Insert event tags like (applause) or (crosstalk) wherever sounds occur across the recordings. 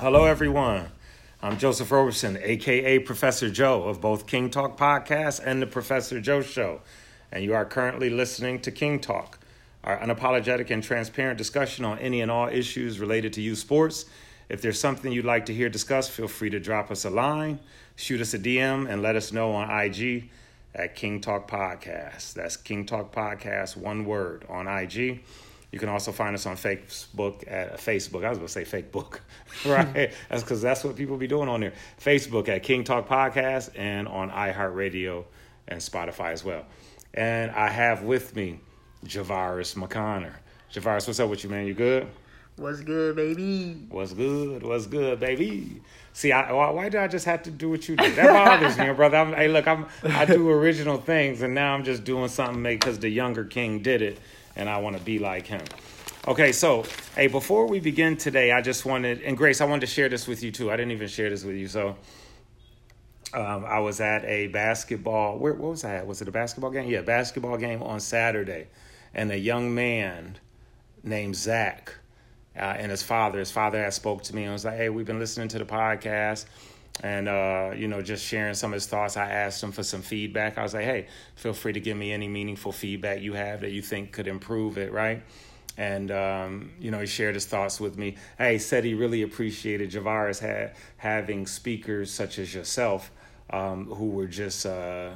Hello, everyone. I'm Joseph Roberson, aka Professor Joe of both King Talk Podcast and the Professor Joe Show. And you are currently listening to King Talk, our unapologetic and transparent discussion on any and all issues related to youth sports. If there's something you'd like to hear discussed, feel free to drop us a line, shoot us a DM, and let us know on IG at King Talk Podcast. That's King Talk Podcast, one word on IG. You can also find us on Facebook at uh, Facebook. I was going to say fake book, (laughs) right? (laughs) that's because that's what people be doing on there. Facebook at King Talk Podcast and on iHeartRadio and Spotify as well. And I have with me Javaris McConnor. Javaris, what's up with you, man? You good? What's good, baby? What's good? What's good, baby? See, I, why, why did I just have to do what you did? That bothers me, (laughs) brother. I'm, hey, look, I'm I do original things, and now I'm just doing something because the younger king did it and I want to be like him. Okay, so hey, before we begin today, I just wanted, and Grace, I wanted to share this with you too. I didn't even share this with you. So um, I was at a basketball, where, what was I at? Was it a basketball game? Yeah, basketball game on Saturday. And a young man named Zach uh, and his father, his father had spoke to me and was like, hey, we've been listening to the podcast and uh, you know just sharing some of his thoughts. I asked him for some feedback. I was like hey feel free to give me any meaningful feedback you have that you think could improve it right? And um, you know he shared his thoughts with me. Hey he said he really appreciated javaris had having speakers such as yourself um, who were just uh,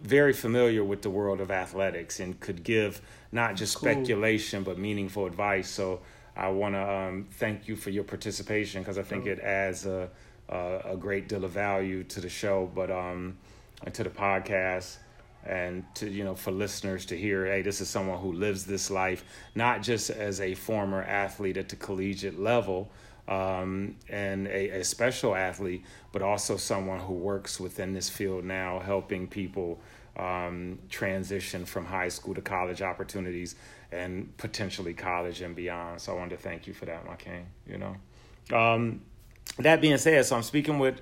very familiar with the world of athletics and could give not just cool. speculation but meaningful advice. So i want to um, thank you for your participation because i think it adds a uh, a great deal of value to the show, but um, and to the podcast, and to you know for listeners to hear, hey, this is someone who lives this life, not just as a former athlete at the collegiate level. Um, and a, a special athlete, but also someone who works within this field now, helping people um, transition from high school to college opportunities and potentially college and beyond. So I wanted to thank you for that, my king. You know, um, that being said, so I'm speaking with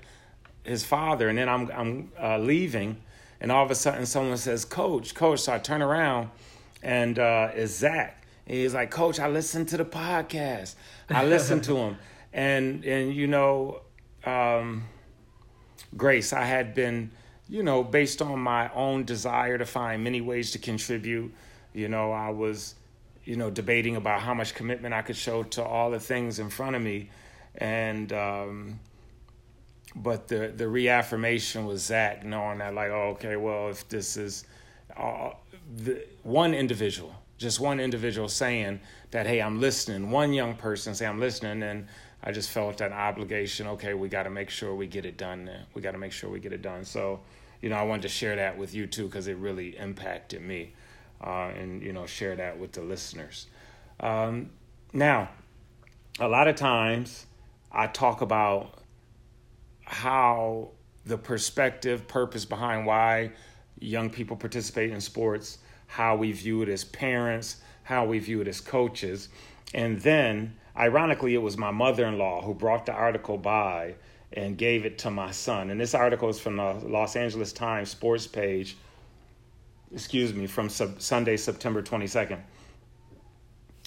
his father, and then I'm I'm uh, leaving, and all of a sudden someone says, "Coach, Coach." So I turn around, and uh, it's Zach. And he's like, "Coach, I listened to the podcast. I listened to him, (laughs) and and you know, um, Grace, I had been, you know, based on my own desire to find many ways to contribute. You know, I was, you know, debating about how much commitment I could show to all the things in front of me." And um, but the the reaffirmation was Zach knowing that like oh, okay well if this is uh, the one individual just one individual saying that hey I'm listening. One young person say I'm listening. And I just felt that obligation. Okay we got to make sure we get it done we got to make sure we get it done. So you know I wanted to share that with you too because it really impacted me uh, and you know share that with the listeners. Um, now a lot of times I talk about how the perspective, purpose behind why young people participate in sports, how we view it as parents, how we view it as coaches. And then, ironically, it was my mother in law who brought the article by and gave it to my son. And this article is from the Los Angeles Times sports page, excuse me, from sub- Sunday, September 22nd.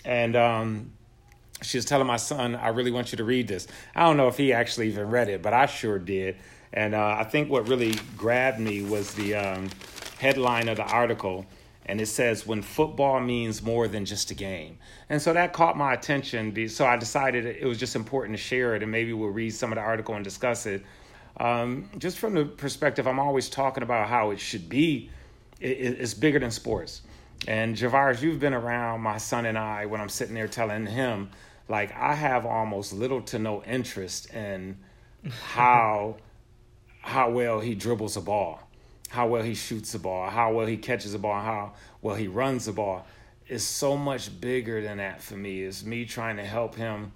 And um, she was telling my son, I really want you to read this. I don't know if he actually even read it, but I sure did. And uh, I think what really grabbed me was the um, headline of the article. And it says, when football means more than just a game. And so that caught my attention. So I decided it was just important to share it. And maybe we'll read some of the article and discuss it. Um, just from the perspective, I'm always talking about how it should be, it's bigger than sports. And Javaris, you've been around my son and I when I'm sitting there telling him like I have almost little to no interest in how (laughs) how well he dribbles a ball, how well he shoots a ball, how well he catches a ball, how well he runs the ball. It's so much bigger than that for me. It's me trying to help him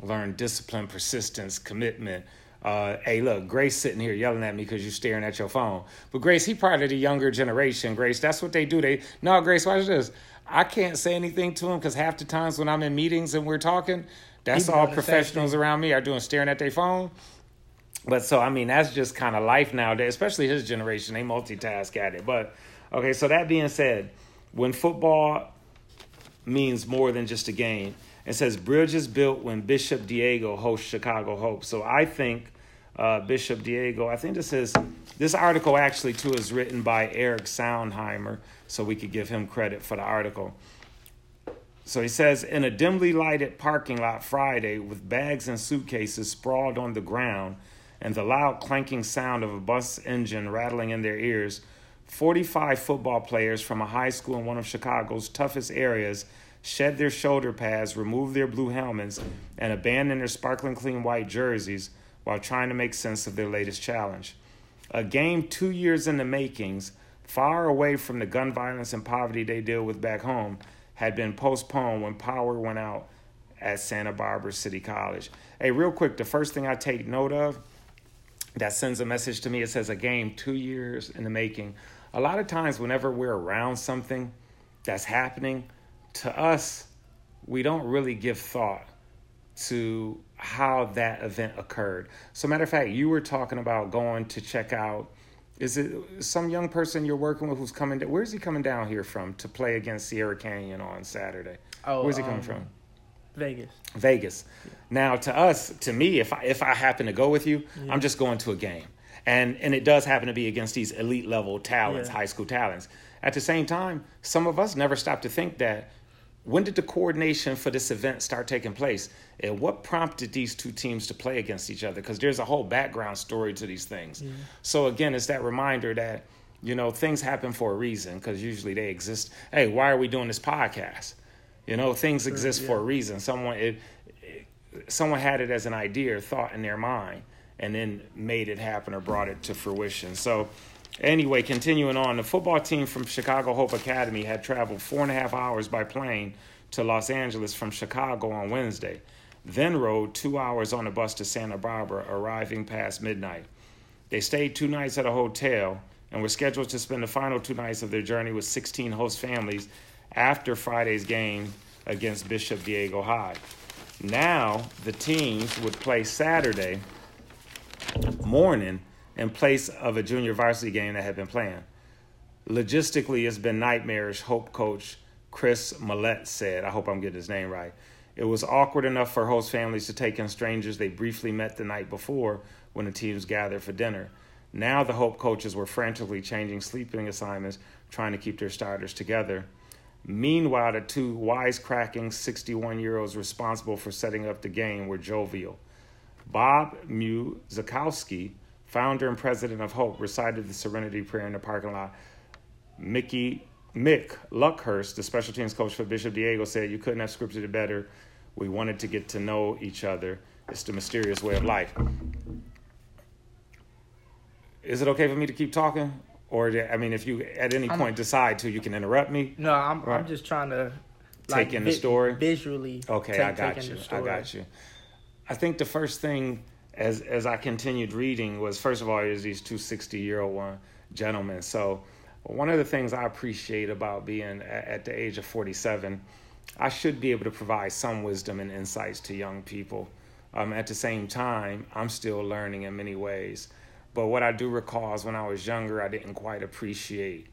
learn discipline, persistence, commitment. Uh, hey, look, Grace sitting here yelling at me because you're staring at your phone. But Grace, he part of the younger generation. Grace, that's what they do. They no, Grace, watch this. I can't say anything to him because half the times when I'm in meetings and we're talking, that's all professionals around me are doing staring at their phone. But so I mean that's just kind of life nowadays, especially his generation. They multitask at it. But okay, so that being said, when football means more than just a game, It says bridge is built when Bishop Diego hosts Chicago Hope. So I think uh, Bishop Diego. I think this is this article actually too is written by Eric Sondheimer, so we could give him credit for the article. So he says in a dimly lighted parking lot Friday with bags and suitcases sprawled on the ground and the loud clanking sound of a bus engine rattling in their ears, 45 football players from a high school in one of Chicago's toughest areas shed their shoulder pads, remove their blue helmets, and abandon their sparkling clean white jerseys while trying to make sense of their latest challenge. A game two years in the makings, far away from the gun violence and poverty they deal with back home, had been postponed when power went out at Santa Barbara City College. Hey, real quick, the first thing I take note of that sends a message to me, it says a game two years in the making. A lot of times, whenever we're around something that's happening, to us, we don't really give thought to how that event occurred. So, matter of fact, you were talking about going to check out. Is it some young person you're working with who's coming? To, where's he coming down here from to play against Sierra Canyon on Saturday? Oh, Where's he coming um, from? Vegas. Vegas. Now, to us, to me, if I, if I happen to go with you, I'm just going to a game, and and it does happen to be against these elite level talents, Yeah. high school talents. At the same time, some of us never stop to think that when did the coordination for this event start taking place, and what prompted these two teams to play against each other? Because there's a whole background story to these things. So again, it's that reminder that you know things happen for a reason because usually they exist. Hey, why are we doing this podcast? You know, things exist for a reason. Someone it, it, someone had it as an idea or thought in their mind and then made it happen or brought it to fruition. So anyway, continuing on, the football team from Chicago Hope Academy had traveled four and a half hours by plane to Los Angeles from Chicago on Wednesday, then rode two hours on a bus to Santa Barbara, arriving past midnight. They stayed two nights at a hotel and were scheduled to spend the final two nights of their journey with 16 host families after Friday's game against Bishop Diego High. Now, the teams would play Saturday morning in place of a junior varsity game that had been planned. Logistically, it's been nightmarish, Hope coach Chris Millette said. I hope I'm getting his name right. It was awkward enough for host families to take in strangers they briefly met the night before when the teams gathered for dinner. Now the Hope coaches were frantically changing sleeping assignments, trying to keep their starters together. Meanwhile, the two wisecracking 61 year olds responsible for setting up the game were jovial. Bob Muzikowski, founder and president of Hope, recited the Serenity Prayer in the parking lot. Mickey Mick Luckhurst, the special teams coach for Bishop Diego, said, "You couldn't have scripted it better. We wanted to get to know each other. It's the mysterious way of life." Is it okay for me to keep talking, or I mean, if you at any I'm- point decide to, you can interrupt me. No, I'm Right. I'm just trying to Take in the story? visually. Okay, take- I got you. I got you. I think the first thing as as I continued reading was first of all there's these two 60 year old one gentlemen. So one of the things I appreciate about being at the age of 47, I should be able to provide some wisdom and insights to young people. Um, at the same time, I'm still learning in many ways. But what I do recall is when I was younger, I didn't quite appreciate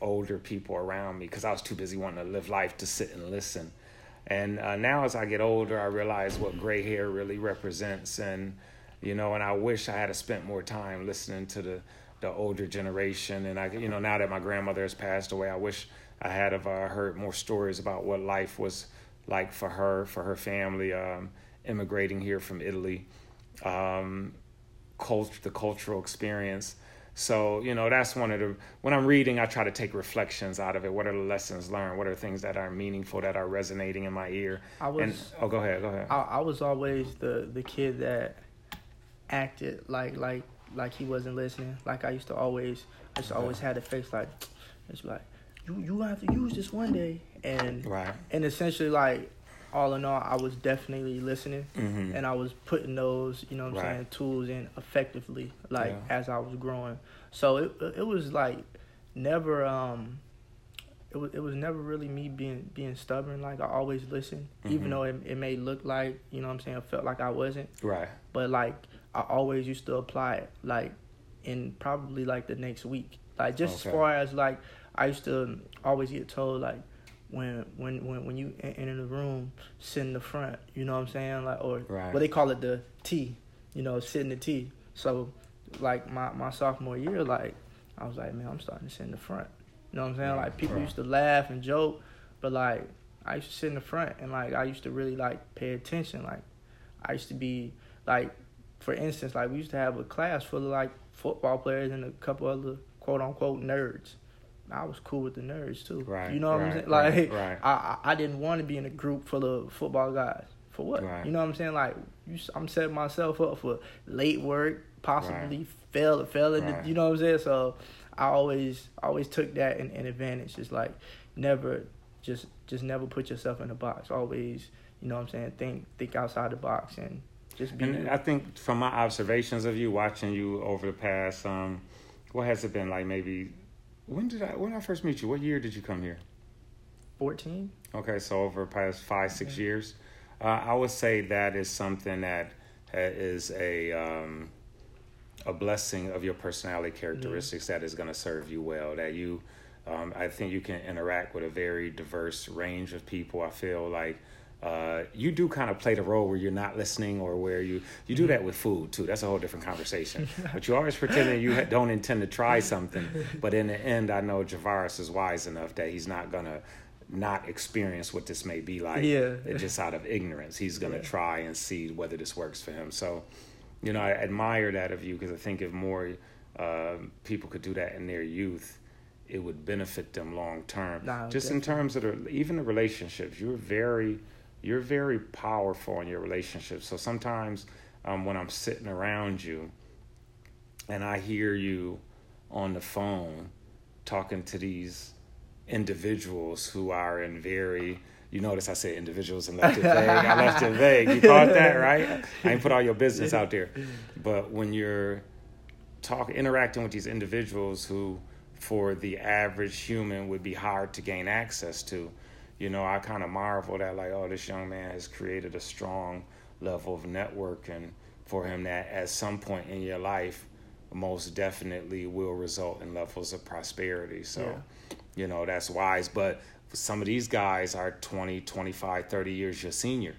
older people around me because I was too busy wanting to live life to sit and listen. And uh, now, as I get older, I realize what gray hair really represents, and you know, and I wish I had spent more time listening to the the older generation. And I, you know, now that my grandmother has passed away, I wish I had have uh, heard more stories about what life was like for her, for her family, um, immigrating here from Italy, um, cult, the cultural experience. So, you know, that's one of the, when I'm reading, I try to take reflections out of it. What are the lessons learned? What are things that are meaningful, that are resonating in my ear? I was and, oh, go ahead, go ahead. I, I was always the the kid that acted like like like he wasn't listening. Like I used to always I used always had a face like it's like you you have to use this one day and right. and essentially like all in all I was definitely listening hmm and I was putting those, you know what I'm Right. saying, tools in effectively, like Yeah. as I was growing. So it it was like never um it was it was never really me being being stubborn. Like I always listened, Mhm. even though it it may look like, you know what I'm saying, felt like I wasn't. Right. But like I always used to apply it like in probably like the next week. Like just Okay. as far as like I used to always get told like when when when when you enter the room, sit in the front. You know what I'm saying? Like or Right. what they call it the T. You know, sit in the T. So like my my sophomore year, like I was like, man, I'm starting to sit in the front. You know what I'm saying? Like people right. used to laugh and joke, but like I used to sit in the front and like I used to really like pay attention. Like I used to be like, for instance, like we used to have a class full of like football players and a couple other quote unquote nerds. I was cool with the nerds too. Right, You know what I'm saying? Like right. I, I didn't want to be in a group full of football guys. For what? Right. You know what I'm saying? Like you, I'm setting myself up for late work, possibly Right. fail failing. Right. you know what I'm saying? So I always always took that in, in advantage. Just like never just just never put yourself in a box. Always, you know what I'm saying, think think outside the box and just be And I think from my observations of you, watching you over the past, um, what has it been like? Maybe when did I when I first meet you? What year did you come here? 14. Okay, so over the past five six years, uh, I would say that is something that uh, a um, a blessing of your personality characteristics that is going to serve you well. That you, um, I think you can interact with a very diverse range of people. I feel like. Uh, you do kind of play the role where you're not listening or where you you do that with food too. That's a whole different conversation. (laughs) But you always pretending you don't intend to try something but in the end i know javaris is wise enough that he's not gonna not experience what this may be like. Yeah. Just out of ignorance he's gonna Yeah. try and see whether this works for him. So you know i admire that of you because i think if more um, people could do that in their youth it would benefit them long term. Nah, just in terms of the, even the relationships you're very you're very powerful in your relationships so sometimes um, when i'm sitting around you and i hear you on the phone talking to these individuals who are in very you notice I said individuals and left it vague. I left it vague. You caught that, (laughs) right? I ain't put all your business out there. (laughs) But when you're talking, interacting with these individuals who, for the average human, would be hard to gain access to, you know, I kind of marvel at like, oh, this young man has created a strong level of networking for him that at some point in your life most definitely will result in levels of prosperity. So, Yeah. you know, that's wise. But some of these guys are 20, 25, 30 years your senior,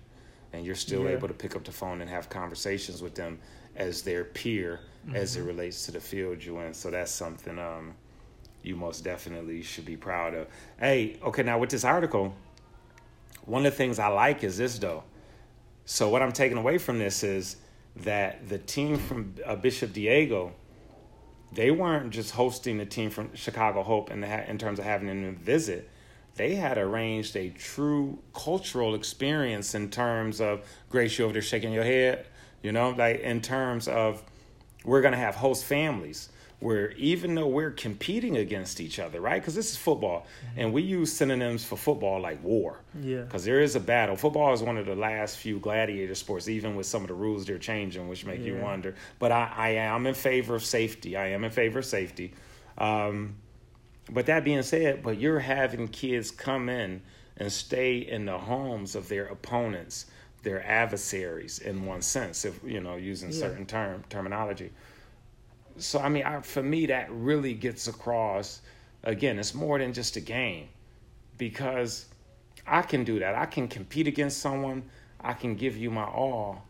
and you're still Yeah. able to pick up the phone and have conversations with them as their peer as Mm-hmm. it relates to the field you're in. So that's something um, you most definitely should be proud of. Hey, okay, now with this article, one of the things I like is this though. So what I'm taking away from this is that the team from uh, Bishop Diego, they weren't just hosting the team from Chicago Hope in, the, in terms of having them visit. They had arranged a true cultural experience in terms of Grace, you over there shaking your head, you know, like in terms of we're going to have host families where even though we're competing against each other, right? Because this is football, and we use synonyms for football like war. Yeah. Because there is a battle. Football is one of the last few gladiator sports, even with some of the rules they're changing, which make you wonder. But I, I am in favor of safety. I am in favor of safety. Um, but that being said, but you're having kids come in and stay in the homes of their opponents, their adversaries, in one sense, if you know, using Yeah. certain term terminology. So I mean, I, for me, that really gets across. Again, it's more than just a game, because I can do that. I can compete against someone. I can give you my all,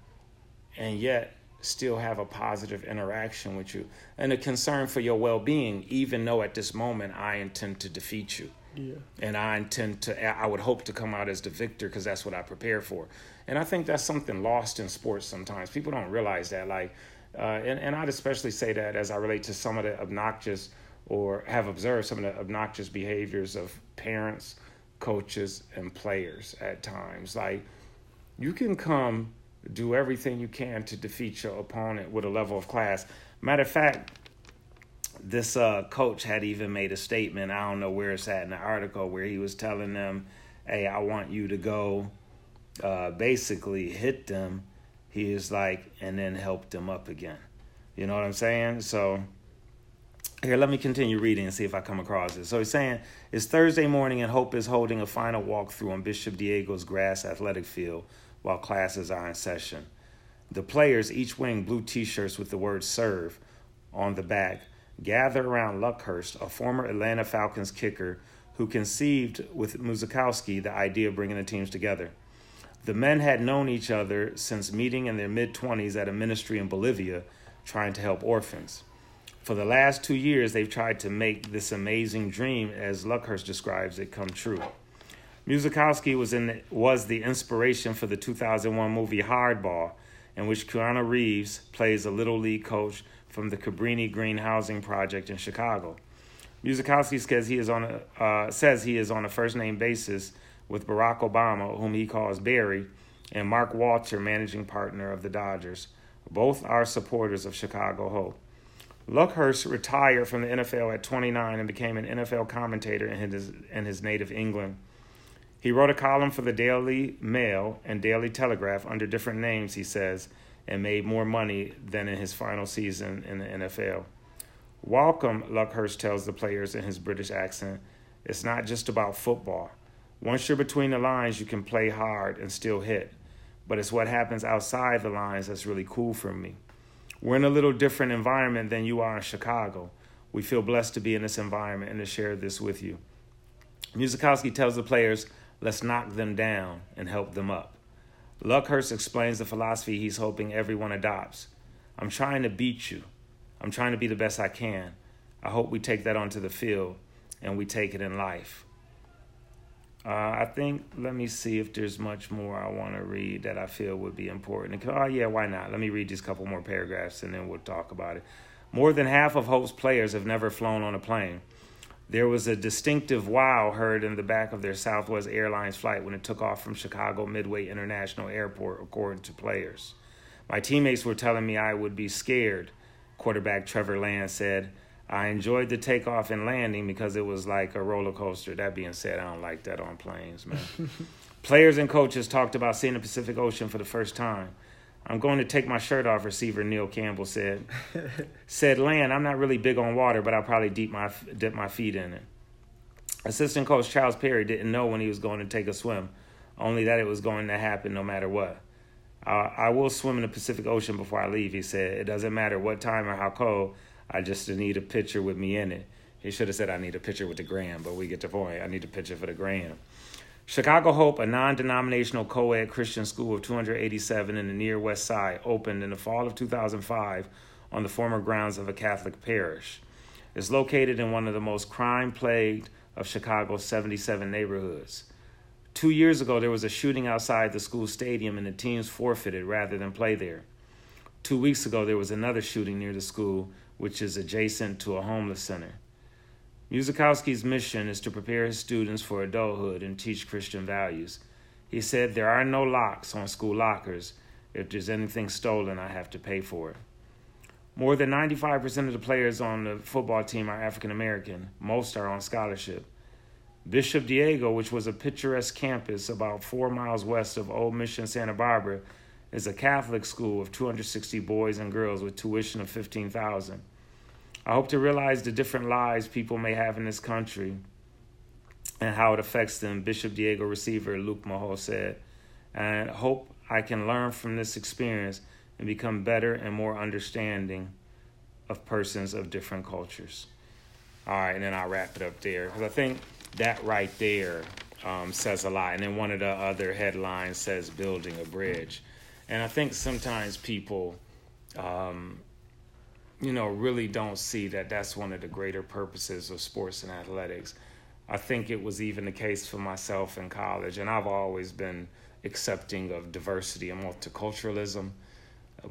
and yet still have a positive interaction with you and a concern for your well-being even though at this moment I intend to defeat you Yeah. and I intend to I would hope to come out as the victor because that's what I prepare for. And I think that's something lost in sports sometimes. People don't realize that like uh, and, and I'd especially say that as I relate to some of the obnoxious or have observed some of the obnoxious behaviors of parents, coaches, and players at times. Like you can come do everything you can to defeat your opponent with a level of class. Matter of fact, this uh, coach had even made a statement. I don't know where it's at in the article where he was telling them, "Hey, I want you to go, uh, basically hit them." He is like, and then help them up again. You know what I'm saying? So here, let me continue reading and see if I come across it. So he's saying it's Thursday morning, and Hope is holding a final walkthrough on Bishop Diego's grass athletic field while classes are in session. The players, each wearing blue T-shirts with the word "Serve" on the back, gather around Luckhurst, a former Atlanta Falcons kicker who conceived with Muzikowski the idea of bringing the teams together. The men had known each other since meeting in their mid 20s at a ministry in Bolivia trying to help orphans. For the last two years, they've tried to make this amazing dream, as Luckhurst describes it, come true. Muzikowski was, in, was the inspiration for the 2001 movie Hardball, in which Keanu Reeves plays a Little League coach from the Cabrini Green Housing Project in Chicago. Muzikowski says he is on a, uh, says he is on a first name basis with Barack Obama, whom he calls Barry, and Mark Walter, managing partner of the Dodgers. Both are supporters of Chicago Hope. Luckhurst retired from the NFL at 29 and became an NFL commentator in his, in his native England. He wrote a column for the Daily Mail and Daily Telegraph under different names, he says, and made more money than in his final season in the NFL. Welcome, Luckhurst tells the players in his British accent. It's not just about football. Once you're between the lines, you can play hard and still hit. But it's what happens outside the lines that's really cool for me. We're in a little different environment than you are in Chicago. We feel blessed to be in this environment and to share this with you. Muzikowski tells the players, let's knock them down and help them up. Luckhurst explains the philosophy he's hoping everyone adopts. I'm trying to beat you. I'm trying to be the best I can. I hope we take that onto the field and we take it in life. Uh, I think, let me see if there's much more I want to read that I feel would be important. Oh, yeah, why not? Let me read these couple more paragraphs and then we'll talk about it. More than half of Hope's players have never flown on a plane. There was a distinctive wow heard in the back of their Southwest Airlines flight when it took off from Chicago Midway International Airport, according to players. My teammates were telling me I would be scared, quarterback Trevor Lance said. I enjoyed the takeoff and landing because it was like a roller coaster. That being said, I don't like that on planes, man. (laughs) Players and coaches talked about seeing the Pacific Ocean for the first time. I'm going to take my shirt off, receiver Neil Campbell said. (laughs) said Land, I'm not really big on water, but I'll probably dip my, dip my feet in it. Assistant coach Charles Perry didn't know when he was going to take a swim, only that it was going to happen no matter what. Uh, I will swim in the Pacific Ocean before I leave, he said. It doesn't matter what time or how cold. I just need a picture with me in it. He should have said I need a picture with the gram, but we get the point. I need a picture for the gram. Chicago Hope, a non denominational co ed Christian school of 287 in the near west side, opened in the fall of 2005 on the former grounds of a Catholic parish. It's located in one of the most crime plagued of Chicago's 77 neighborhoods. Two years ago, there was a shooting outside the school stadium, and the teams forfeited rather than play there. Two weeks ago, there was another shooting near the school, which is adjacent to a homeless center. Muzikowski's mission is to prepare his students for adulthood and teach Christian values. He said, There are no locks on school lockers. If there's anything stolen, I have to pay for it. More than 95% of the players on the football team are African American. Most are on scholarship. Bishop Diego, which was a picturesque campus about four miles west of Old Mission Santa Barbara, is a Catholic school of 260 boys and girls with tuition of 15,000. I hope to realize the different lives people may have in this country and how it affects them, Bishop Diego receiver Luke Maho said. And hope I can learn from this experience and become better and more understanding of persons of different cultures. All right, and then I'll wrap it up there because I think that right there um, says a lot. And then one of the other headlines says building a bridge. And I think sometimes people um, you know, really don't see that that's one of the greater purposes of sports and athletics. I think it was even the case for myself in college, and I've always been accepting of diversity and multiculturalism.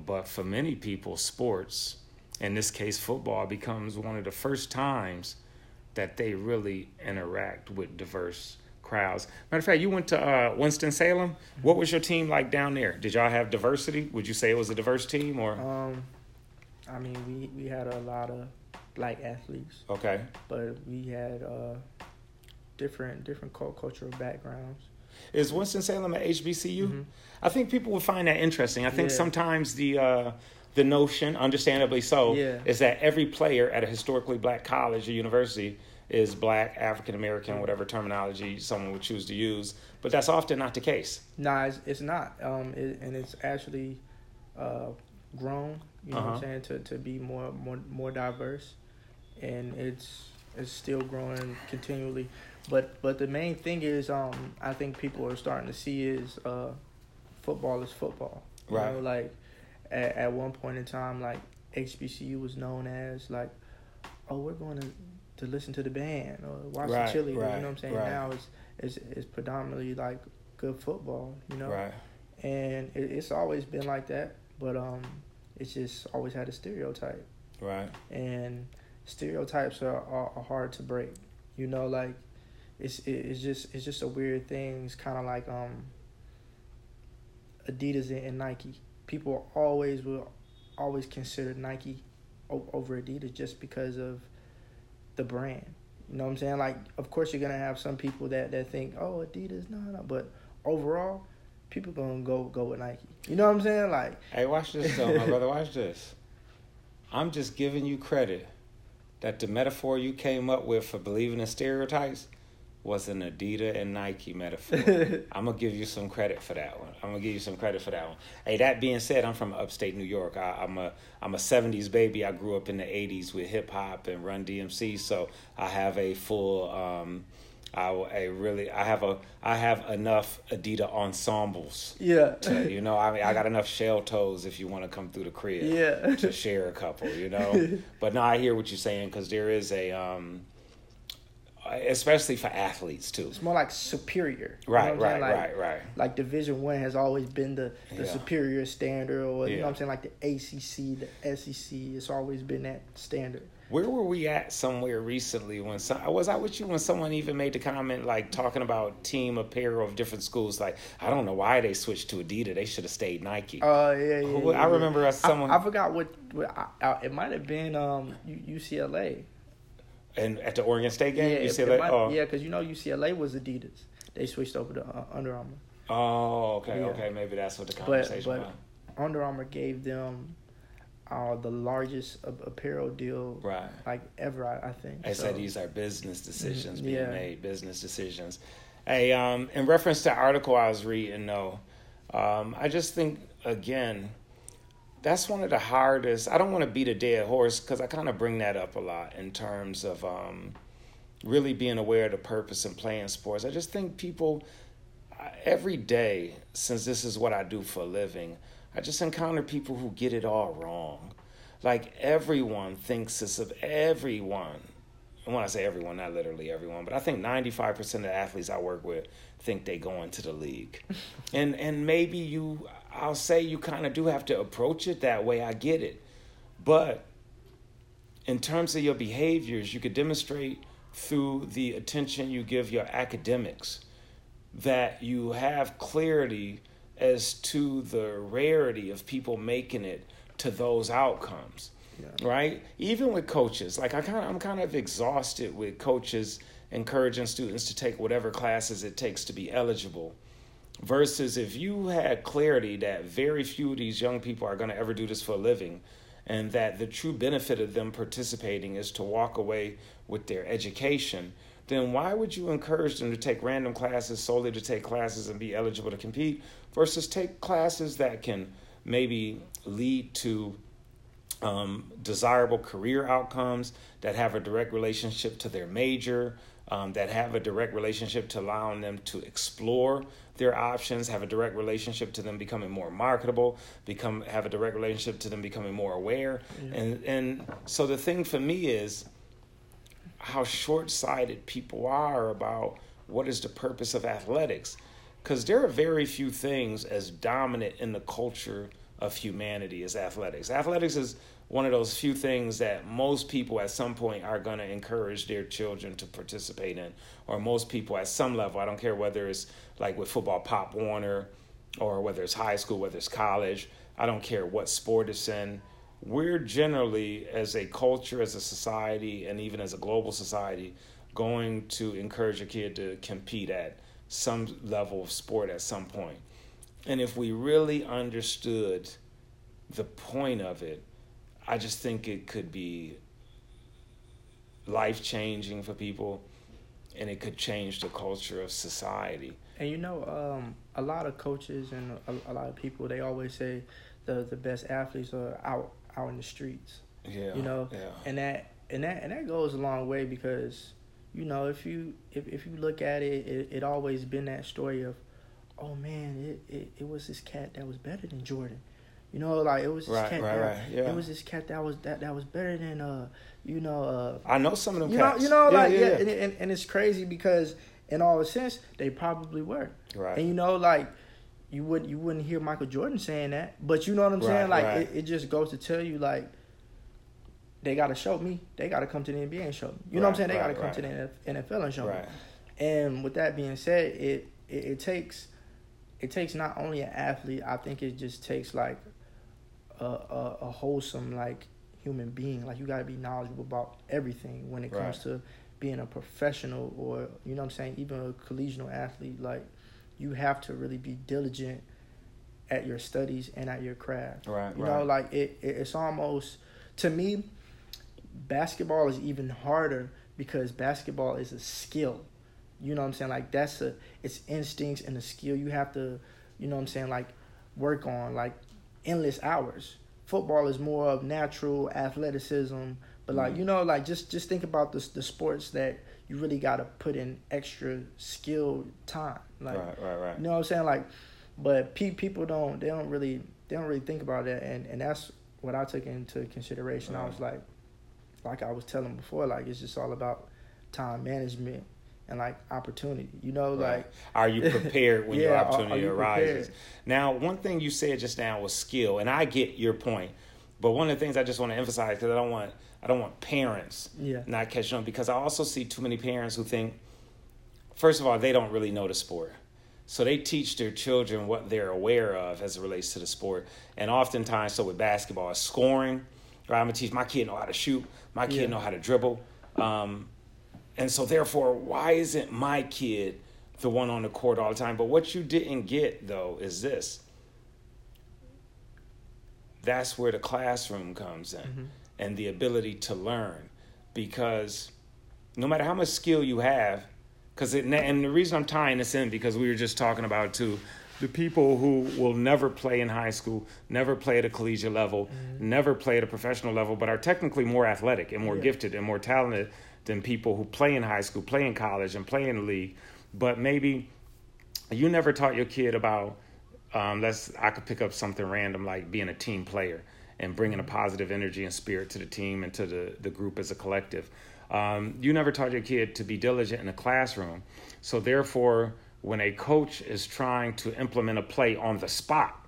But for many people, sports, in this case football, becomes one of the first times that they really interact with diverse crowds. Matter of fact, you went to uh, Winston Salem. What was your team like down there? Did y'all have diversity? Would you say it was a diverse team, or? Um, I mean, we we had a lot of black athletes. Okay. But we had uh, different different cultural backgrounds. Is Winston Salem at HBCU? Mm-hmm. I think people would find that interesting. I think yeah. sometimes the uh, the notion, understandably so, yeah. is that every player at a historically black college or university is black, African American, whatever terminology someone would choose to use. But that's often not the case. No, nah, it's, it's not. Um, it, and it's actually uh, grown. You know uh-huh. what I'm uh-huh. saying to to be more more more diverse, and it's it's still growing continually. But but the main thing is, um, I think people are starting to see is, uh, football is football. You Right. Know, like at, at one point in time, like HBCU was known as like, oh, we're going to to listen to the band or watch Right, the cheerleaders. right, you know what I'm saying? right. Now it's, it's it's predominantly like good football. You know Right. and it, it's always been like that but um it's just always had a stereotype Right. and stereotypes are, are, are hard to break you know like it's it, it's just it's just a weird thing it's kind of like um adidas and, and nike people always will always consider nike o- over adidas just because of the brand you know what i'm saying like of course you're gonna have some people that that think oh adidas no no but overall people gonna go go with nike you know what i'm saying like Hey, watch this though, my (laughs) brother. Watch this. I'm just giving you credit that the metaphor you came up with for believing in stereotypes was an Adidas and Nike metaphor. (laughs) I'm gonna give you some credit for that one. I'm gonna give you some credit for that one. Hey, that being said, I'm from upstate New York. I, I'm a I'm a '70s baby. I grew up in the '80s with hip hop and Run DMC, so I have a full. Um, I, I really I have a I have enough Adidas ensembles yeah to, you know, I mean, I got enough shell toes if you want to come through the crib Yeah. to share a couple, you know. (laughs) but now I hear what you're saying because there is a, um, especially for athletes too. it's more like superior you know Right, right, like, right, right. like division one has always been the, the Yeah. superior standard or you Yeah. know what i'm saying like the acc the sec it's always been that standard Where were we at somewhere recently when some, was I with you when someone even made the comment like talking about team apparel of different schools? Like I don't know why they switched to Adidas. They should have stayed Nike. uh yeah, yeah, yeah I remember I- someone- I, forgot what, what I, I, it might have been um ucla and at the Oregon State game, yeah that. might- Oh, yeah because you know ucla was adidas they switched over to uh, under armour oh, okay, Yeah. okay. Maybe that's what the but conversation but was. under armour gave them uh the largest apparel deal Right. like ever i, I think I So- said these are business decisions Mhm, being yeah. made, business decisions. Hey, um, in reference to article I was reading, though, um, I just think again, that's one of the hardest. I don't want to beat a dead horse because I kind of bring that up a lot in terms of um, really being aware of the purpose and playing sports. I just think people every day, since this is what I do for a living, I just encounter people who get it all wrong. Like everyone thinks this of everyone. And when I say everyone, not literally everyone, but I think 95% of the athletes I work with think they go into the league. (laughs) and and maybe you I'll say you kind of do have to approach it that way. I get it. But in terms of your behaviors, you could demonstrate through the attention you give your academics that you have clarity as to the rarity of people making it to those outcomes Yeah. right even with coaches like i kind of i'm kind of exhausted with coaches encouraging students to take whatever classes it takes to be eligible versus if you had clarity that very few of these young people are going to ever do this for a living and that the true benefit of them participating is to walk away with their education then why would you encourage them to take random classes solely to take classes and be eligible to compete versus take classes that can maybe lead to um, desirable career outcomes that have a direct relationship to their major, um, that have a direct relationship to allowing them to explore their options, have a direct relationship to them becoming more marketable, become have a direct relationship to them becoming more aware, and and so the thing for me is how short-sighted people are about what is the purpose of athletics. Because there are very few things as dominant in the culture of humanity as athletics. Athletics is one of those few things that most people at some point are going to encourage their children to participate in or most people at some level i don't care whether it's like with football pop warner or whether it's high school whether it's college i don't care what sport it's in we're generally as a culture as a society and even as a global society going to encourage a kid to compete at some level of sport at some point. And if we really understood the point of it i just think it could be life changing for people and it could change the culture of society. And you know, um, a lot of coaches and a, a lot of people they always say the the best athletes are out out in the streets. yeah You know, yeah. And that and that and that goes a long way because you know if you if, if you look at it, it it always been that story of oh man it, it, it was this cat that was better than jordan you know like it was this Right, cat right, that, right, yeah. it was this cat that was that that was better than uh you know uh I know some of them you know you know Yeah, like yeah, yeah. And, and, and it's crazy because in all sense they probably were Right. and you know like you wouldn't you wouldn't hear Michael Jordan saying that, but you know what I'm saying? Like it, it just goes to tell you like they gotta show me. They gotta come to the NBA and show me. You know what I'm saying? They gotta come to the NFL and show me. And with that being said, it, it it takes it takes not only an athlete. I think it just takes like a a, a wholesome like human being. Like you gotta be knowledgeable about everything when it comes Right. to being a professional or you know what I'm saying, even a collegial athlete. Like you have to really be diligent at your studies and at your craft. Right, You right. know, like it, it it's almost to me, basketball is even harder because basketball is a skill. You know what I'm saying? Like that's a it's instincts and a skill you have to, you know what I'm saying, like work on like endless hours. Football is more of natural athleticism, but like you mm-hmm. know, like just just think about the the sports that you really got to put in extra skill time. Like right, right, right. you know what I'm saying? Like, but pe- people don't they don't really they don't really think about that, and and that's what I took into consideration. I was like, like I was telling before, like it's just all about time management and like opportunity. You know, Right. like are you (laughs) prepared when your Yeah, are- opportunity are you arises? prepared? Now, one thing you said just now was skill, and I get your point. But one of the things I just want to emphasize because I don't want I don't want parents Yeah. not catching on because I also see too many parents who think, first of all, they don't really know the sport. So they teach their children what they're aware of as it relates to the sport. And oftentimes, so with basketball, it's scoring. Right? I'm gonna teach my kid know how to shoot. My kid Yeah. know how to dribble. Um, and so therefore, why isn't my kid the one on the court all the time? But what you didn't get though is this. That's where the classroom comes in mm-hmm. and the ability to learn because no matter how much skill you have, because and the reason I'm tying this in because we were just talking about too, the people who will never play in high school, never play at a collegiate level, mm-hmm. never play at a professional level, but are technically more athletic and more Yeah. gifted and more talented than people who play in high school, play in college, and play in the league. But maybe you never taught your kid about um, let's I could pick up something random like being a team player and bringing a positive energy and spirit to the team and to the, the group as a collective. Um, you never taught your kid to be diligent in the classroom. So therefore, when a coach is trying to implement a play on the spot,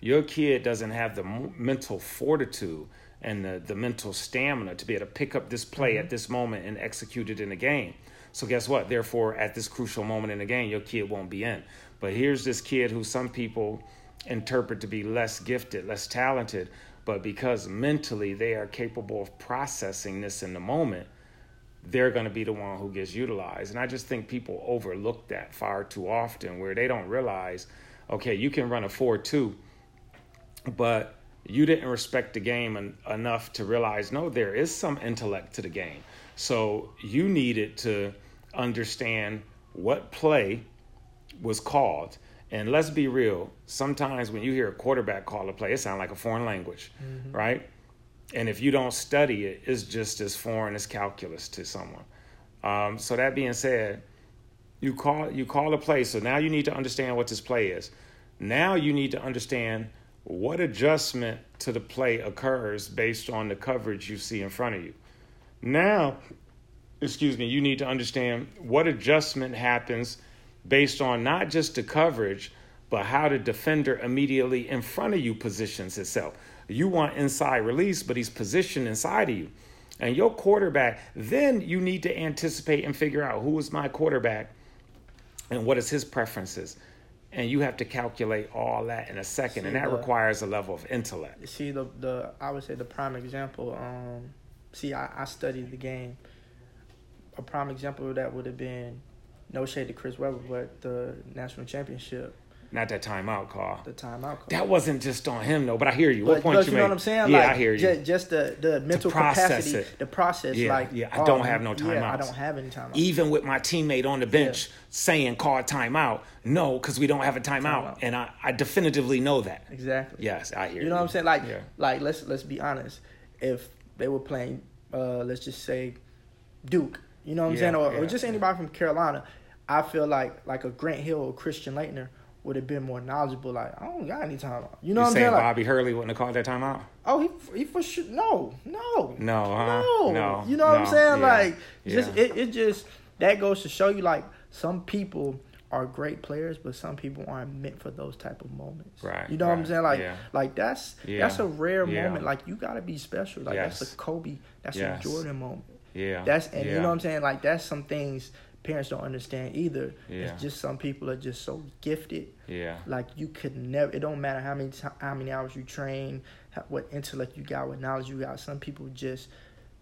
your kid doesn't have the mental fortitude and the, the mental stamina to be able to pick up this play at mm-hmm. this moment and execute it in the game. So guess what? Therefore, at this crucial moment in the game, your kid won't be in. But here's this kid who some people interpret to be less gifted, less talented, but because mentally they are capable of processing this in the moment, they're going to be the one who gets utilized. And I just think people overlook that far too often where they don't realize, okay, you can run a 4 2, but you didn't respect the game en- enough to realize, no, there is some intellect to the game. So you needed to understand what play was called. And let's be real, sometimes when you hear a quarterback call a play, it sounds like a foreign language, right? And if you don't study it, it's just as foreign as calculus to someone. Um, so that being said, you call you call a play. So now you need to understand what this play is. Now you need to understand what adjustment to the play occurs based on the coverage you see in front of you. Now, excuse me, you need to understand what adjustment happens based on not just the coverage, but how the defender immediately in front of you positions itself. You want inside release, but he's positioned inside of you. And your quarterback, then you need to anticipate and figure out who is my quarterback and what is his preferences. And you have to calculate all that in a second. and that the- requires a level of intellect. see the the I would say the prime example. Um, see, I, I studied the game. A prime example of that would have been no shade to Chris Webber, but the national championship, Not that timeout call. the timeout. call. That wasn't just on him though, but I hear you. But, what point you you know make? what I'm saying? Yeah, like, I hear you. Just, just the, the mental process capacity, it. the process. Yeah, like, yeah, I don't oh, have no Yeah, I don't have any timeouts. Even with my teammate on the bench saying call a timeout, no, because we don't have a timeout, Timeout. and I, I definitively know that. exactly. Yes, I hear you. You know what I'm saying? Like, Yeah. like let's let's be honest. If they were playing uh, let's just say Duke. You know what I'm Yeah, saying, or, or just anybody from Carolina. I feel like like a Grant Hill or Christian Laettner would have been more knowledgeable. Like I don't got any time. You know you what I'm saying? Like, Bobby Hurley wouldn't have called that timeout? oh, he he for sure. No, no, No, huh? no, No, You know what I'm saying? yeah, Like just yeah. it, it just that goes to show you like some people are great players, but some people aren't meant for those type of moments. Right, You know what I'm saying? Like yeah. like that's Yeah, that's a rare yeah. moment. Like you gotta be special. Like that's a Kobe. That's Yes. a Jordan moment. Yeah. That's and you know what I'm saying. Like that's some things parents don't understand either. Yeah. It's just some people are just so gifted. Yeah. Like you could never. It don't matter how many ti- how many hours you train, how, what intellect you got, what knowledge you got. Some people just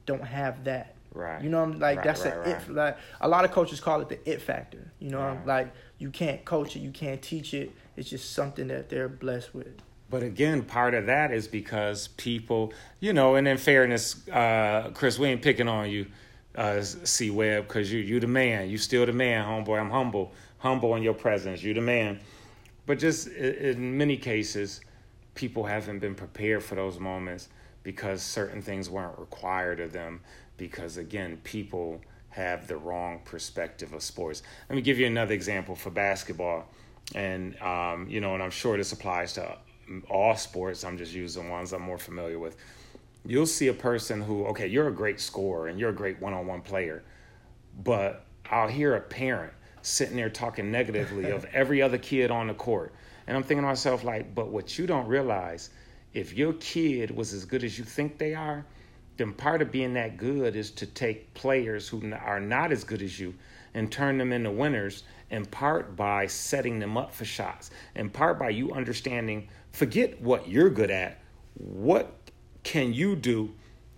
don't have that. Right. You know, what I'm like Right, that's right, a right. it. Like a lot of coaches call it the it factor. You know, Right. like you can't coach it, you can't teach it. It's just something that they're blessed with. But again, part of that is because people, you know, and in fairness, uh, Chris, we ain't picking on you, uh, C Web, because you you the man. You still the man, homeboy. I'm humble, humble in your presence. You the man. But just in many cases, people haven't been prepared for those moments because certain things weren't required of them. Because again, people have the wrong perspective of sports. Let me give you another example for basketball, and um, you know, and I'm sure this applies to all sports. I'm just using ones I'm more familiar with. You'll see a person who, okay, you're a great scorer and you're a great one-on-one player, but I'll hear a parent sitting there talking negatively of (laughs) every other kid on the court. And I'm thinking to myself, like, but what you don't realize, if your kid was as good as you think they are, then part of being that good is to take players who are not as good as you and turn them into winners, in part by setting them up for shots, in part by you understanding, forget what you're good at, what can you do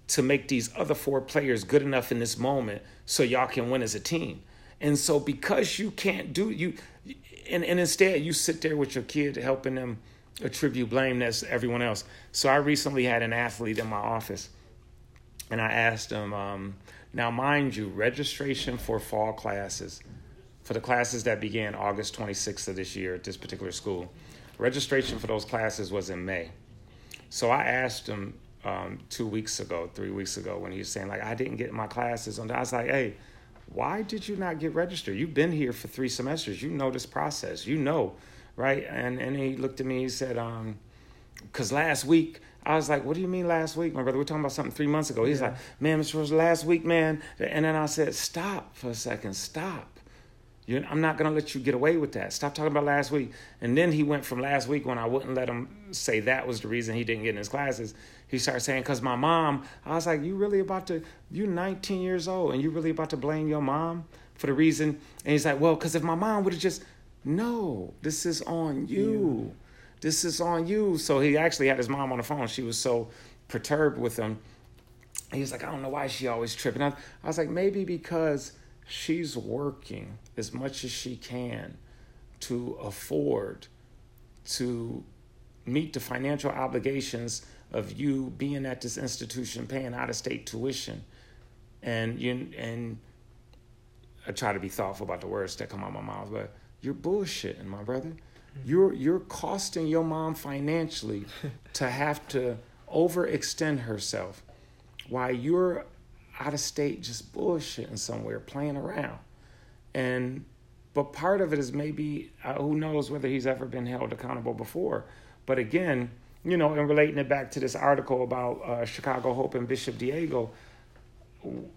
to make these other four players good enough in this moment so y'all can win as a team. And so because you can't do you and, and instead you sit there with your kid helping them attribute blame that's everyone else. So I recently had an athlete in my office and I asked him, um, now mind you, registration for fall classes, for the classes that began August 26th of this year at this particular school, registration for those classes was in May. So I asked him um, two weeks ago, three weeks ago, when he was saying like I didn't get my classes on. I was like, hey, why did you not get registered? You've been here for three semesters. You know this process. You know, right? And and he looked at me. He said, um, because last week I was like, what do you mean last week, my brother? We're talking about something three months ago. He's like, man, Mr. Rose, last week, man. And then I said, stop for a second, stop. You, I'm not gonna let you get away with that. Stop talking about last week. And then he went from last week when I wouldn't let him say that was the reason he didn't get in his classes. He started saying, "Cause my mom." I was like, "You really about to? you're 19 years old, and you really about to blame your mom for the reason?" And he's like, "Well, cause if my mom would have just, no, this is on you. This is on you." So he actually had his mom on the phone. She was so perturbed with him. He was like, "I don't know why she always tripping." I, I was like, "Maybe because." She's working as much as she can to afford to meet the financial obligations of you being at this institution paying out of state tuition. And you and I try to be thoughtful about the words that come out of my mouth but you're bullshitting my brother. You're you're costing your mom financially to have to overextend herself while you're out of state just bullshitting somewhere playing around. And but part of it is maybe uh, who knows whether he's ever been held accountable before. But again you know and relating it back to this article about uh, chicago hope and bishop diego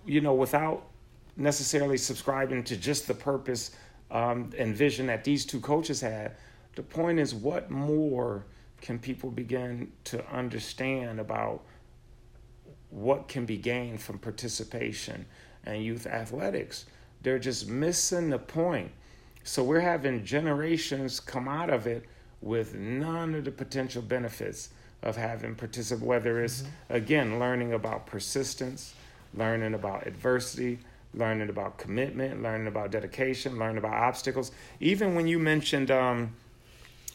you know without necessarily subscribing to just the purpose um, and vision that these two coaches had the point is what more can people begin to understand about what can be gained from participation and youth athletics. They're just missing the point. So we're having generations come out of it with none of the potential benefits of having participate whether it's mm-hmm. again learning about persistence, learning about adversity, learning about commitment, learning about dedication, learning about obstacles. Even when you mentioned um,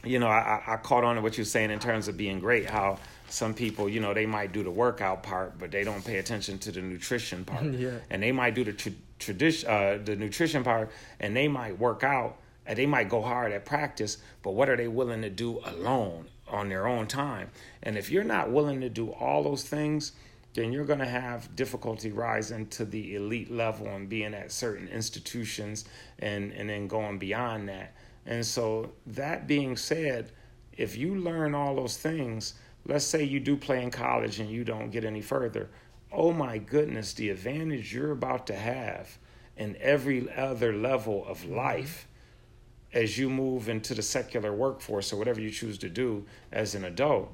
you know, I, I caught on to what you're saying in terms of being great, how some people, you know, they might do the workout part, but they don't pay attention to the nutrition part. (laughs) Yeah. And they might do the tra- tradition, uh, the nutrition part, and they might work out, and they might go hard at practice. But what are they willing to do alone on their own time? And if you're not willing to do all those things, then you're going to have difficulty rising to the elite level and being at certain institutions and, and then going beyond that. And so, that being said, if you learn all those things, let's say you do play in college and you don't get any further, oh my goodness, the advantage you're about to have in every other level of Mm-hmm. life as you move into the secular workforce or whatever you choose to do as an adult,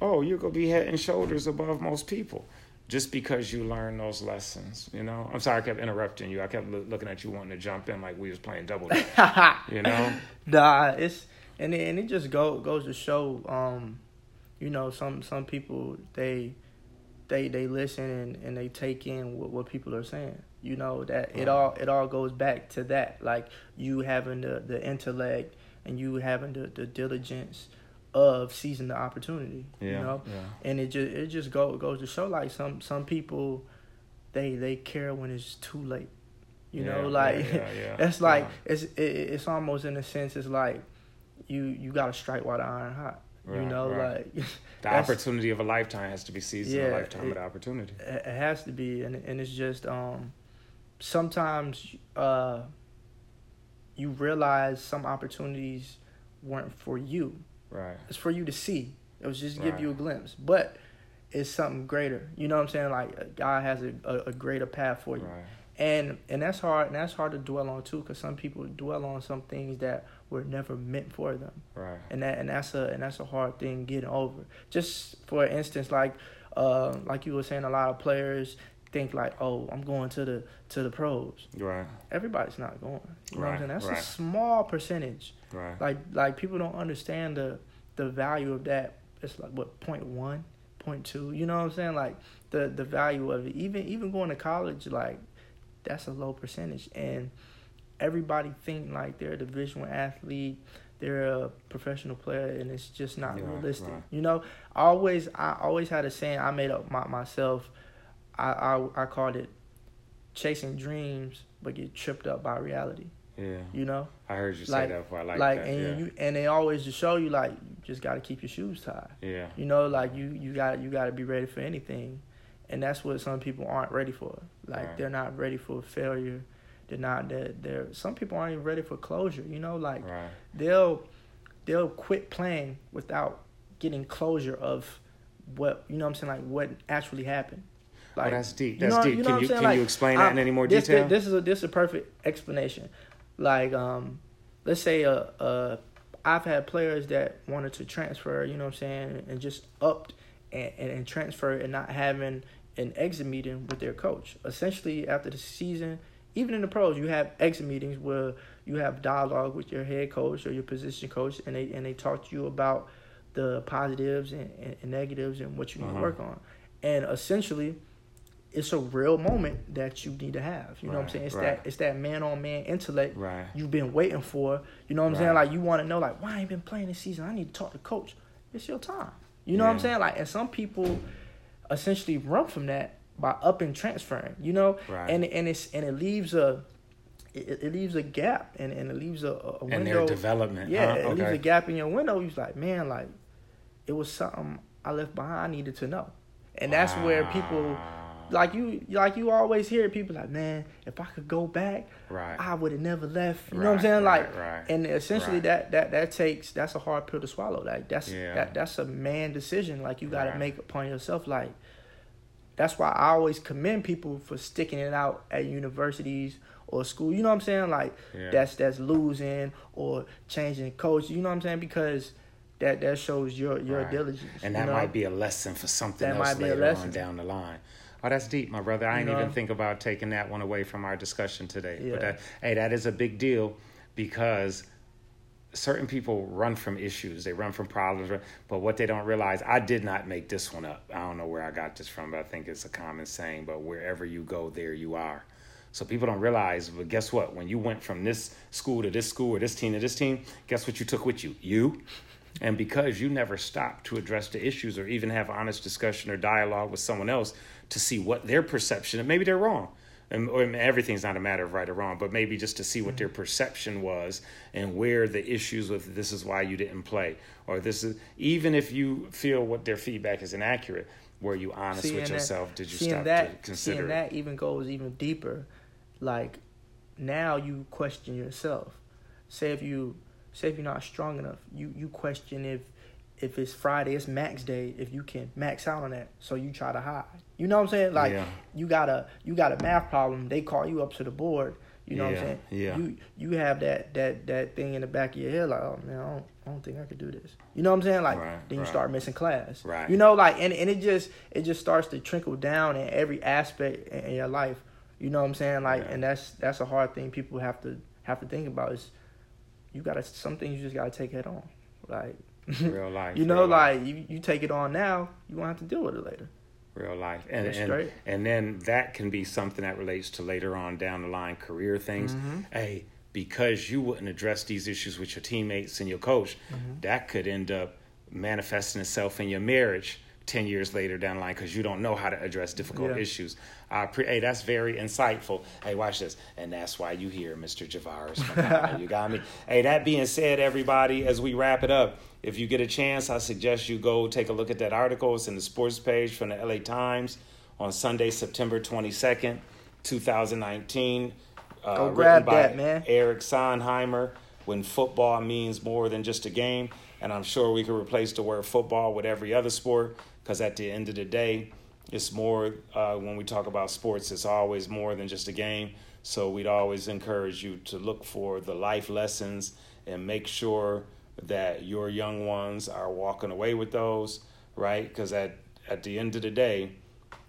oh, you're going to be head and shoulders above most people just because you learn those lessons, you know? I'm sorry I kept interrupting you. I kept loo- looking at you wanting to jump in like we was playing double (laughs) you know? Nah, it's and it, and it just go goes to show, um, you know, some some people they they they listen and, and they take in what, what people are saying. You know that it all it all goes back to that, like you having the the intellect and you having the the diligence of seizing the opportunity. Yeah. You know, yeah. and it just it just go goes to show like some some people they they care when it's too late. You Yeah, know, like it's (laughs) like it's it, it's almost in a sense it's like you you got to strike while the iron hot. You know, right. like (laughs) The opportunity of a lifetime has to be seized in a lifetime it- of opportunity. it has to be, and and it's just um sometimes uh you realize some opportunities weren't for you. Right. It's for you to see. It was just to give you a glimpse, but it's something greater. You know what I'm saying? Like God has a, a, a greater path for you. Right. and and that's hard and that's hard to dwell on too because some people dwell on some things that were never meant for them. Right. and that and that's a and that's a hard thing getting over. Just for instance like uh like you were saying a lot of players think like oh i'm going to the to the pros. Right. everybody's not going. You know what i'm Right, saying? That's right. a small percentage. Right. like like people don't understand the the value of that. It's like what point one point two? You know what i'm saying? Like the the value of it. Even even going to college like that's a low percentage. And everybody think like they're a division one athlete they're a professional player and it's just not Yeah, realistic right. you know I always i always had a saying i made up my, myself I, I i called it chasing dreams but get tripped up by reality Yeah. you know I heard you say that before. I like, like that. and yeah. you and they always just show you like you just got to keep your shoes tied yeah. you know like you you got you got to be ready for anything and that's what some people aren't ready for like Right. they're not ready for failure they're not they're, they're some people aren't even ready for closure you know like Right. they'll they'll quit playing without getting closure of what you know what I'm saying like what actually happened oh, that's deep. you That's know- deep. you know can you can you explain that in I'm- any more this, detail? This is a this is a perfect explanation. Like um, let's say uh uh, I've had players that wanted to transfer, you know what I'm saying, and just upped and, and, and transfer and not having an exit meeting with their coach. Essentially, after the season, even in the pros, you have exit meetings where you have dialogue with your head coach or your position coach, and they and they talk to you about the positives and, and, and negatives and what you need Uh-huh. to work on. And essentially, it's a real moment that you need to have. You know what I'm saying? It's right. that it's that man on man intellect right. you've been waiting for. You know what I'm saying? Like you want to know, like, why I ain't been playing this season? I need to talk to coach. It's your time. You know what I'm saying? Like, and some people essentially run from that by up and transferring. You know, Right. and and it's and it leaves a it, it leaves a gap and, and it leaves a, a window. and their development. Yeah, huh? it leaves a gap in your window. He's like, man, like it was something I left behind. I needed to know, and that's where people like you like you always hear people like, man, if I could go back, Right. I would have never left. You know what I'm Right, saying? right, Like, right, and essentially right. that that that takes that's a hard pill to swallow. Like that's Yeah. that that's a man decision. Like you got to Right. make upon yourself. Like that's why I always commend people for sticking it out at universities or school. You know what I'm saying? Like Yeah. that's that's losing or changing coach. You know what I'm saying? Because that that shows your your Right. diligence. And you that know? might be a lesson for something That else might be a later on down the line. Oh, that's deep, my brother. I You didn't know? even think about taking that one away from our discussion today. Yeah. But that, hey, that is a big deal because certain people run from issues. They run from problems. But what they don't realize, I did not make this one up. I don't know where I got this from, but I think it's a common saying. But wherever you go, there you are. So people don't realize, but guess what? When you went from this school to this school or this team to this team, guess what you took with you? You. And because you never stopped to address the issues or even have honest discussion or dialogue with someone else to see what their perception, and maybe they're wrong. And, or everything's not a matter of right or wrong, but maybe just to see what their mm-hmm. perception was and where the issues with this is why you didn't play, or this is even if you feel what their feedback is inaccurate, were you honest Seeing with that- yourself? Did you stop that, to consider? Seeing that even goes even deeper. Like now you question yourself. Say if you say if you're not strong enough, you you question if if it's Friday, it's max day, if you can max out on that. So you try to hide. You know what I'm saying? Like Yeah. you got a you got a math problem, they call you up to the board. You know Yeah, what I'm saying? yeah. You you have that that that thing in the back of your head like, oh man, I don't, I don't think I could do this. You know what I'm saying? Like Right, then you right. start missing class. Right. You know, like and, and it just it just starts to trickle down in every aspect in, in your life. You know what I'm saying? Like Yeah. and that's that's a hard thing people have to have to think about is you gotta some things you just gotta take head on. Like (laughs) real life. you know, life. like you, you take it on now, you won't have to deal with it later. Real life and That's and, straight. and then that can be something that relates to later on down the line career things Mm-hmm. hey because you wouldn't address these issues with your teammates and your coach Mm-hmm. that could end up manifesting itself in your marriage 10 years later down the line because you don't know how to address difficult Yeah. issues I pre- hey that's very insightful hey watch this and that's why you here mr javaris you got me hey that being said everybody as we wrap it up if you get a chance i suggest you go take a look at that article. It's in the sports page from the la times on sunday september 22nd 2019 uh, Go written grab by that, man. eric Sondheimer when football means more than just a game. And i'm sure we could replace the word football with every other sport because at the end of the day it's more uh, when we talk about sports it's always more than just a game. So we'd always encourage you to look for the life lessons and make sure that your young ones are walking away with those right? Because at, at the end of the day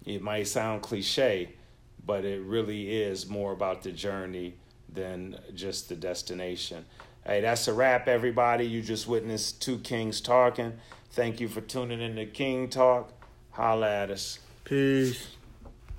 it might sound cliche but it really is more about the journey than just the destination. Hey that's a wrap everybody. You just witnessed two kings talking. Thank you for tuning in to king talk. Holla at us. Peace.